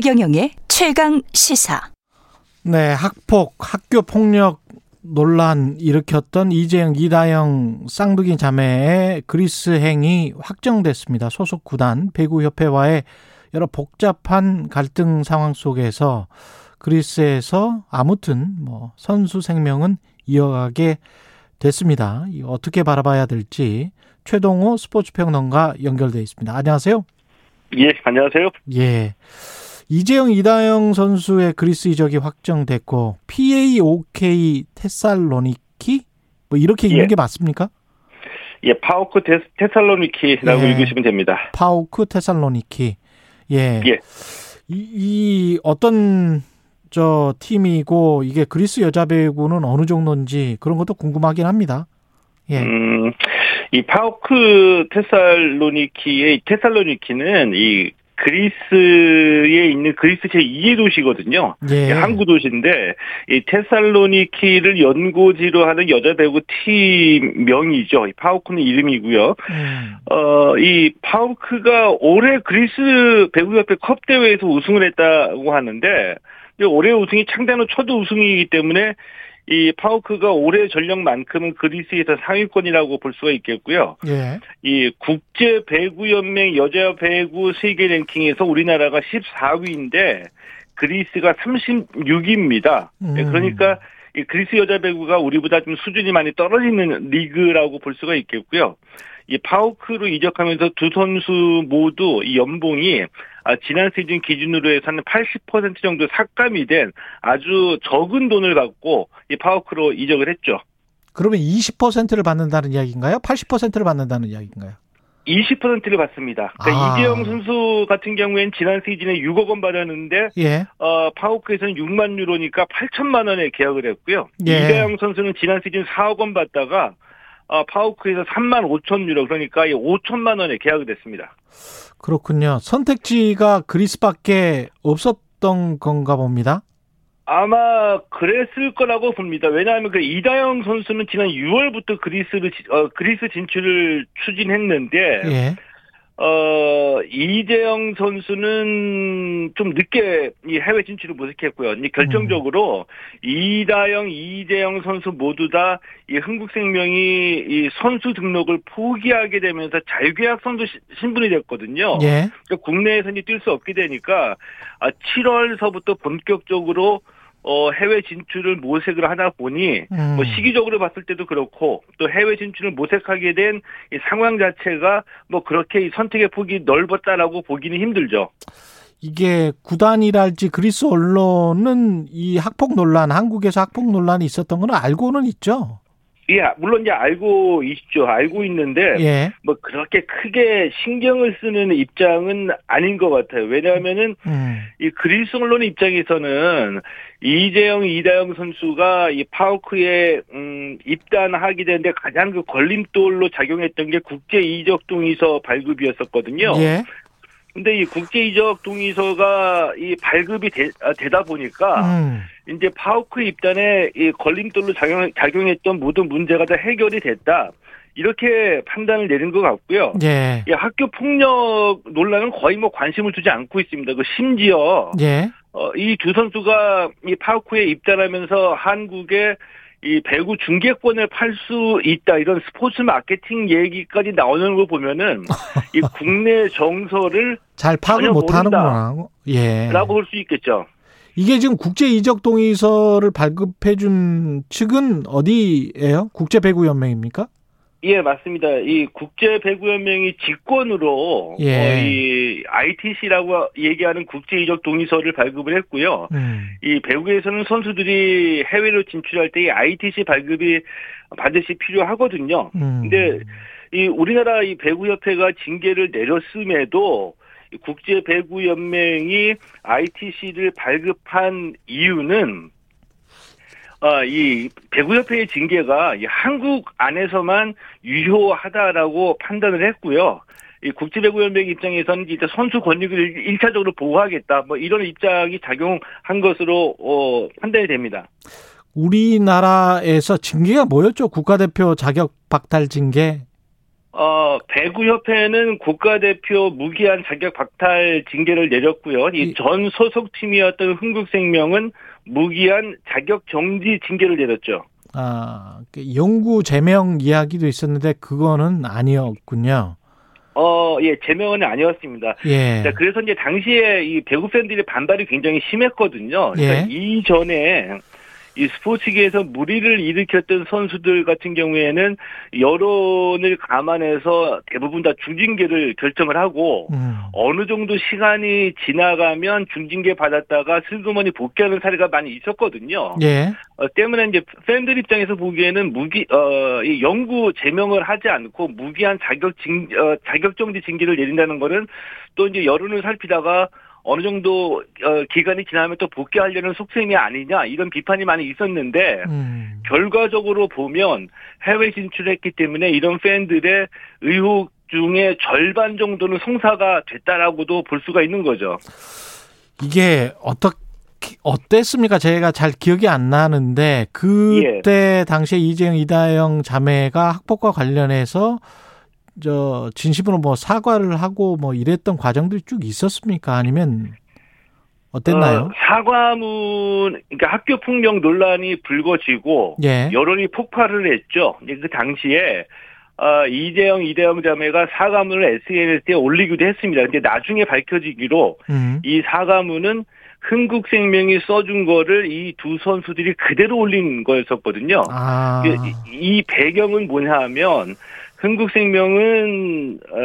최경영의 최강 시사. 네, 학폭, 학교 폭력 논란 일으켰던 이재영, 이다영 쌍둥이 자매의 그리스 행이 확정됐습니다. 소속 구단 배구협회와의 여러 복잡한 갈등 상황 속에서 그리스에서 아무튼 뭐 선수 생명은 이어가게 됐습니다. 어떻게 바라봐야 될지 최동호 스포츠 평론가 연결돼 있습니다. 안녕하세요. 예, 안녕하세요. 예. 이재영 이다영 선수의 그리스 이적이 확정됐고 PAOK 테살로니키 뭐 이렇게 읽는 예. 게 맞습니까? 예, 파우크 테, 테살로니키라고 예. 읽으시면 됩니다. 파우크 테살로니키. 예. 예. 이, 이 어떤 저 팀이고 이게 그리스 여자 배구는 어느 정도인지 그런 것도 궁금하긴 합니다. 예. 음, 이 파우크 테살로니키의 테살로니키는 이 그리스에 있는 그리스 제2의 도시거든요. 예. 항구 도시인데 이 테살로니키를 연고지로 하는 여자 배구 팀 명이죠. 이 파우크는 이름이고요. 음. 어이 파우크가 올해 그리스 배구협회 컵 대회에서 우승을 했다고 하는데 올해 우승이 창단 후 첫 우승이기 때문에 이 파우크가 올해 전력만큼은 그리스에서 상위권이라고 볼 수가 있겠고요. 예. 이 국제 배구 연맹 여자 배구 세계 랭킹에서 우리나라가 14위인데 그리스가 36위입니다. 음. 그러니까 이 그리스 여자 배구가 우리보다 좀 수준이 많이 떨어지는 리그라고 볼 수가 있겠고요. 이 파우크로 이적하면서 두 선수 모두 이 연봉이 아, 지난 시즌 기준으로 해서는 80% 정도 삭감이 된 아주 적은 돈을 갖고 이 파우크로 이적을 했죠. 그러면 20%를 받는다는 이야기인가요? 80%를 받는다는 이야기인가요? 20%를 받습니다. 그러니까 아. 이재영 선수 같은 경우에는 지난 시즌에 6억 원 받았는데 예. 어, 파우크에서는 6만 유로니까 8천만 원에 계약을 했고요. 예. 이재영 선수는 지난 시즌 4억 원 받다가 어, 파우크에서 3만 5천 유로 그러니까 5천만 원에 계약이 됐습니다. 그렇군요. 선택지가 그리스밖에 없었던 건가 봅니다. 아마 그랬을 거라고 봅니다. 왜냐하면 그 이다영 선수는 지난 6월부터 그리스를 어, 그리스 진출을 추진했는데 예. 어, 이재영 선수는 좀 늦게 이 해외 진출을 모색했고요. 이 결정적으로 음. 이다영, 이재영 선수 모두 다 이 흥국생명이 이 선수 등록을 포기하게 되면서 자유계약 선수 신분이 됐거든요. 예. 그러니까 국내에서는 뛸 수 없게 되니까 7월서부터 아, 본격적으로 어, 해외 진출을 모색을 하다 보니, 음. 뭐 시기적으로 봤을 때도 그렇고, 또 해외 진출을 모색하게 된 이 상황 자체가 뭐 그렇게 선택의 폭이 넓었다라고 보기는 힘들죠. 이게 구단이랄지 그리스 언론은 이 학폭 논란, 한국에서 학폭 논란이 있었던 건 알고는 있죠. 예, 물론 이제 알고 있죠. 알고 있는데 예. 뭐 그렇게 크게 신경을 쓰는 입장은 아닌 것 같아요. 왜냐하면은 음. 이 그리스 언론 입장에서는 이재영, 이다영 선수가 이 파우크에 음, 입단하게 되는데 가장 그 걸림돌로 작용했던 게 국제 이적 동의서 발급이었었거든요. 예. 근데 이 국제 이적 동의서가 이 발급이 되, 아, 다 보니까 음. 이제 파우크 입단에 이 걸림돌로 작용, 작용했던 모든 문제가 다 해결이 됐다. 이렇게 판단을 내린 것 같고요. 예. 이 학교 폭력 논란은 거의 뭐 관심을 두지 않고 있습니다. 그 심지어 예. 어, 이 두 선수가 이 파우크에 입단하면서 한국에 이 배구 중계권을 팔 수 있다 이런 스포츠 마케팅 얘기까지 나오는 걸 보면은 이 국내 정서를 잘 파악을 못하는구나. 예. 라고 볼 수 있겠죠. 이게 지금 국제 이적 동의서를 발급해 준 측은 어디예요? 국제 배구 연맹입니까? 예, 맞습니다. 이 국제 배구 연맹이 직권으로 예. 어, 이 ITC라고 얘기하는 국제 이적 동의서를 발급을 했고요. 음. 이 배구에서는 선수들이 해외로 진출할 때 이 ITC 발급이 반드시 필요하거든요. 음. 근데 이 우리나라 이 배구 협회가 징계를 내렸음에도 국제 배구 연맹이 ITC를 발급한 이유는 어, 이 배구협회의 징계가 이 한국 안에서만 유효하다라고 판단을 했고요. 이 국제배구연맹 입장에서는 이제 선수 권익을 일차적으로 보호하겠다, 뭐 이런 입장이 작용한 것으로 어, 판단이 됩니다. 우리나라에서 징계가 뭐였죠? 국가대표 자격 박탈 징계? 어, 배구협회는 국가대표 무기한 자격 박탈 징계를 내렸고요. 이 전 소속팀이었던 흥국생명은 무기한 자격 정지 징계를 내렸죠. 아, 그 영구 제명 이야기도 있었는데 그거는 아니었군요. 어, 예, 제명은 아니었습니다. 예. 자, 그래서 이제 당시에 이 배구 팬들의 반발이 굉장히 심했거든요. 그러니까 예. 이전에 이 스포츠계에서 무리를 일으켰던 선수들 같은 경우에는 여론을 감안해서 대부분 다 중징계를 결정을 하고 음. 어느 정도 시간이 지나가면 중징계 받았다가 슬그머니 복귀하는 사례가 많이 있었거든요. 예. 어, 때문에 이제 팬들 입장에서 보기에는 무기 어이 영구 제명을 하지 않고 무기한 자격 징 어, 자격 정지 징계를 내린다는 거는 또 이제 여론을 살피다가 어느 정도 어, 기간이 지나면 또 복귀하려는 속셈이 아니냐 이런 비판이 많이 있었는데 음. 결과적으로 보면 해외 진출했기 때문에 이런 팬들의 의혹 중에 절반 정도는 성사가 됐다라고도 볼 수가 있는 거죠. 이게 어떻게 어땠습니까? 제가 잘 기억이 안 나는데 그때 예. 당시에 이재영 이다영 자매가 학폭과 관련해서 저 진심으로 뭐 사과를 하고 뭐 이랬던 과정들이 쭉 있었습니까? 아니면 어땠나요? 어, 사과문 그러니까 학교 폭력 논란이 불거지고 예. 여론이 폭발을 했죠. 그 당시에 어, 이재영 이대영 자매가 사과문을 SNS에 올리기도 했습니다. 근데 나중에 밝혀지기로 음. 이 사과문은 흥국생명이 써준 거를 이 두 선수들이 그대로 올린 거였었거든요. 아. 이, 이 배경은 뭐냐 하면 흥국생명은 어,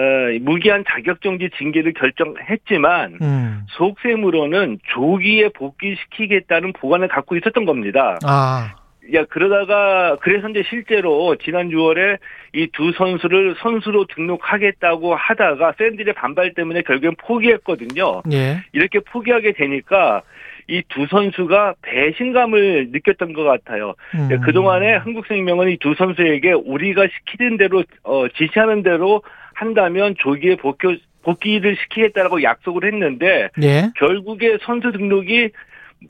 무기한 자격정지 징계를 결정했지만 음. 속셈으로는 조기에 복귀시키겠다는 보관을 갖고 있었던 겁니다. 아. 야 그러다가 그래서 이제 실제로 지난 6월에 이 두 선수를 선수로 등록하겠다고 하다가 팬들의 반발 때문에 결국엔 포기했거든요. 예. 이렇게 포기하게 되니까 이 두 선수가 배신감을 느꼈던 것 같아요. 음. 그동안에 한국생명은 이 두 선수에게 우리가 시키는 대로 어, 지시하는 대로 한다면 조기에 복귀, 복귀를 시키겠다라고 약속을 했는데 예. 결국에 선수 등록이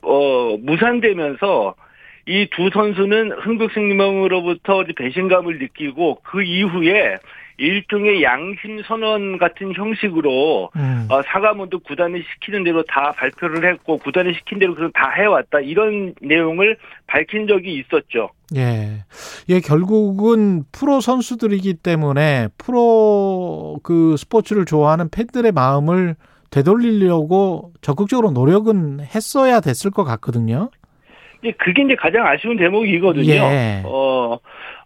어, 무산되면서 이 두 선수는 흥국생명으로부터 배신감을 느끼고 그 이후에 일종의 양심 선언 같은 형식으로 음. 어, 사과문도 구단이 시키는 대로 다 발표를 했고 구단이 시킨 대로 그걸 다 해왔다 이런 내용을 밝힌 적이 있었죠. 예, 예 결국은 프로 선수들이기 때문에 프로 그 스포츠를 좋아하는 팬들의 마음을 되돌리려고 적극적으로 노력은 했어야 됐을 것 같거든요. 예, 그게 이제 가장 아쉬운 대목이거든요. 예. 어,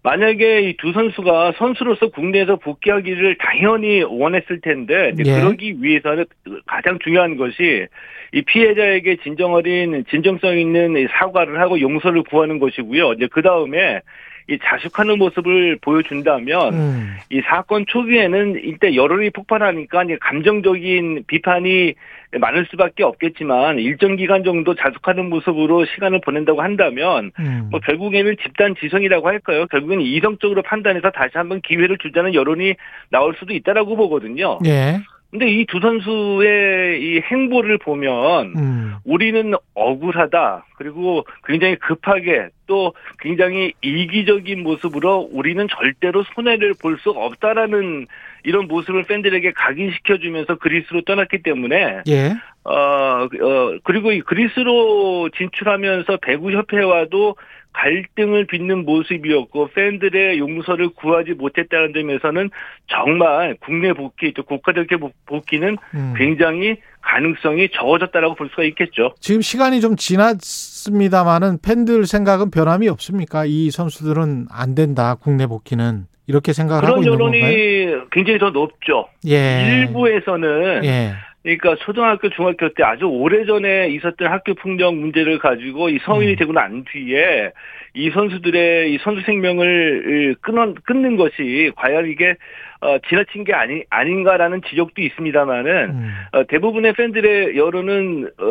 만약에 이 두 선수가 선수로서 국내에서 복귀하기를 당연히 원했을 텐데 예. 그러기 위해서는 가장 중요한 것이 이 피해자에게 진정 어린 진정성 있는 사과를 하고 용서를 구하는 것이고요. 이제 그 다음에 이 자숙하는 모습을 보여준다면 음. 이 사건 초기에는 이때 여론이 폭발하니까 이제 감정적인 비판이 많을 수밖에 없겠지만 일정 기간 정도 자숙하는 모습으로 시간을 보낸다고 한다면 음. 뭐 결국에는 집단 지성이라고 할까요? 결국엔 이성적으로 판단해서 다시 한번 기회를 주자는 여론이 나올 수도 있다라고 보거든요. 예. 근데 이 두 선수의 이 행보를 보면 음. 우리는 억울하다. 그리고 굉장히 급하게 또 굉장히 이기적인 모습으로 우리는 절대로 손해를 볼 수 없다라는 이런 모습을 팬들에게 각인시켜 주면서 그리스로 떠났기 때문에 예. 어, 어 그리고 이 그리스로 진출하면서 배구 협회와도 갈등을 빚는 모습이었고 팬들의 용서를 구하지 못했다는 점에서는 정말 국내 복귀 또 국가대표 복귀는 음. 굉장히 가능성이 적어졌다라고 볼 수가 있겠죠. 지금 시간이 좀 지났습니다만은 팬들 생각은 변함이 없습니까? 이 선수들은 안 된다 국내 복귀는 이렇게 생각을 하고 있는 건가요? 그런 여론이 굉장히 더 높죠. 예. 일부에서는 예. 그러니까 초등학교, 중학교 때 아주 오래전에 있었던 학교 폭력 문제를 가지고 이 성인이 음. 되고 난 뒤에 이 선수들의 이 선수 생명을 끊어, 끊는 것이 과연 이게 어, 지나친 게 아니, 아닌가라는 지적도 있습니다만은, 음. 어, 대부분의 팬들의 여론은, 어,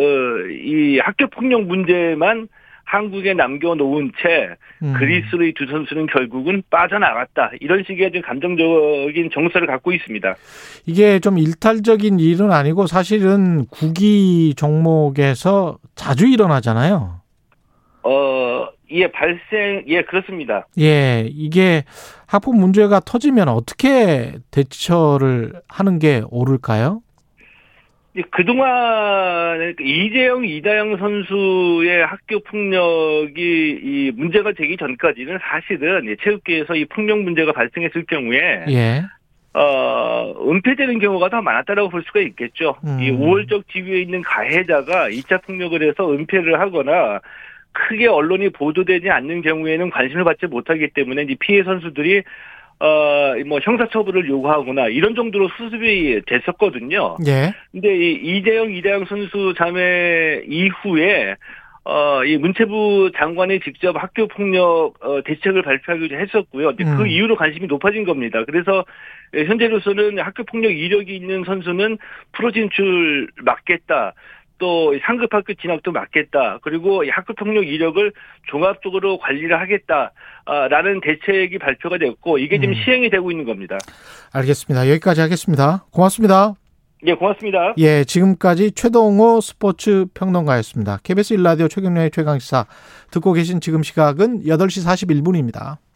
이 학교 폭력 문제만 한국에 남겨놓은 채 음. 그리스의 두 선수는 결국은 빠져나갔다. 이런 식의 좀 감정적인 정서를 갖고 있습니다. 이게 좀 일탈적인 일은 아니고 사실은 구기 종목에서 자주 일어나잖아요. 어, 예, 발생, 예, 그렇습니다. 예, 이게 학폭 문제가 터지면 어떻게 대처를 하는 게 옳을까요? 그동안 이재영, 이다영 선수의 학교 폭력이 이 문제가 되기 전까지는 사실은 체육계에서 이 폭력 문제가 발생했을 경우에 예. 어, 은폐되는 경우가 더 많았다라고 볼 수가 있겠죠. 음. 이 우월적 지위에 있는 가해자가 2차 폭력을 해서 은폐를 하거나 크게 언론이 보도되지 않는 경우에는 관심을 받지 못하기 때문에 이 피해 선수들이 어, 뭐, 형사처벌을 요구하거나 이런 정도로 수습이 됐었거든요. 예. 근데 이 이재영, 이대영 선수 자매 이후에 어, 이 문체부 장관이 직접 학교 폭력 어, 대책을 발표하기도 했었고요. 그 음. 그 이후로 관심이 높아진 겁니다. 그래서 현재로서는 학교 폭력 이력이 있는 선수는 프로 진출 막겠다. 또 상급 학교 진학도 막겠다. 그리고 학교 폭력 이력을 종합적으로 관리를 하겠다라는 대책이 발표가 됐고 이게 지금 음. 시행이 되고 있는 겁니다. 알겠습니다. 여기까지 하겠습니다. 고맙습니다. 예, 고맙습니다. 예, 지금까지 최동호 스포츠 평론가였습니다. KBS 1라디오 최경련의 최강시사 듣고 계신 지금 시각은 8시 41분입니다.